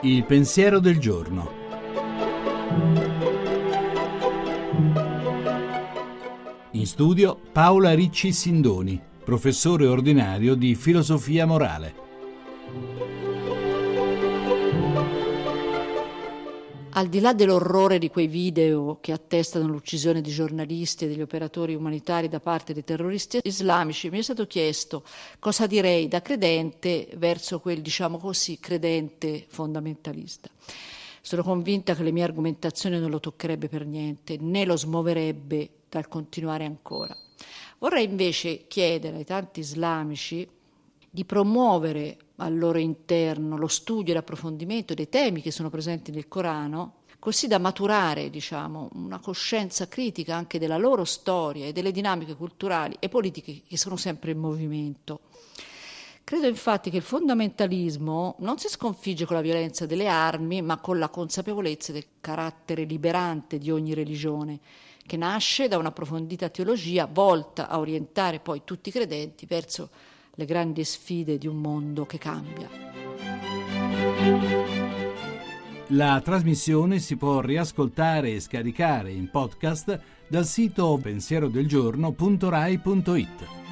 Il pensiero del giorno. In studio Paola Ricci Sindoni, professore ordinario di filosofia morale. Al di là dell'orrore di quei video che attestano l'uccisione di giornalisti e degli operatori umanitari da parte dei terroristi islamici, mi è stato chiesto cosa direi da credente verso quel, diciamo così, credente fondamentalista. Sono convinta che le mie argomentazioni non lo toccherebbe per niente, né lo smuoverebbe dal continuare ancora. Vorrei invece chiedere ai tanti islamici di promuovere al loro interno lo studio e l'approfondimento dei temi che sono presenti nel Corano, così da maturare diciamo, una coscienza critica anche della loro storia e delle dinamiche culturali e politiche che sono sempre in movimento. Credo infatti che il fondamentalismo non si sconfigge con la violenza delle armi, ma con la consapevolezza del carattere liberante di ogni religione, che nasce da un'approfondita teologia volta a orientare poi tutti i credenti verso le grandi sfide di un mondo che cambia. La trasmissione si può riascoltare e scaricare in podcast dal sito pensierodelgiorno.rai.it.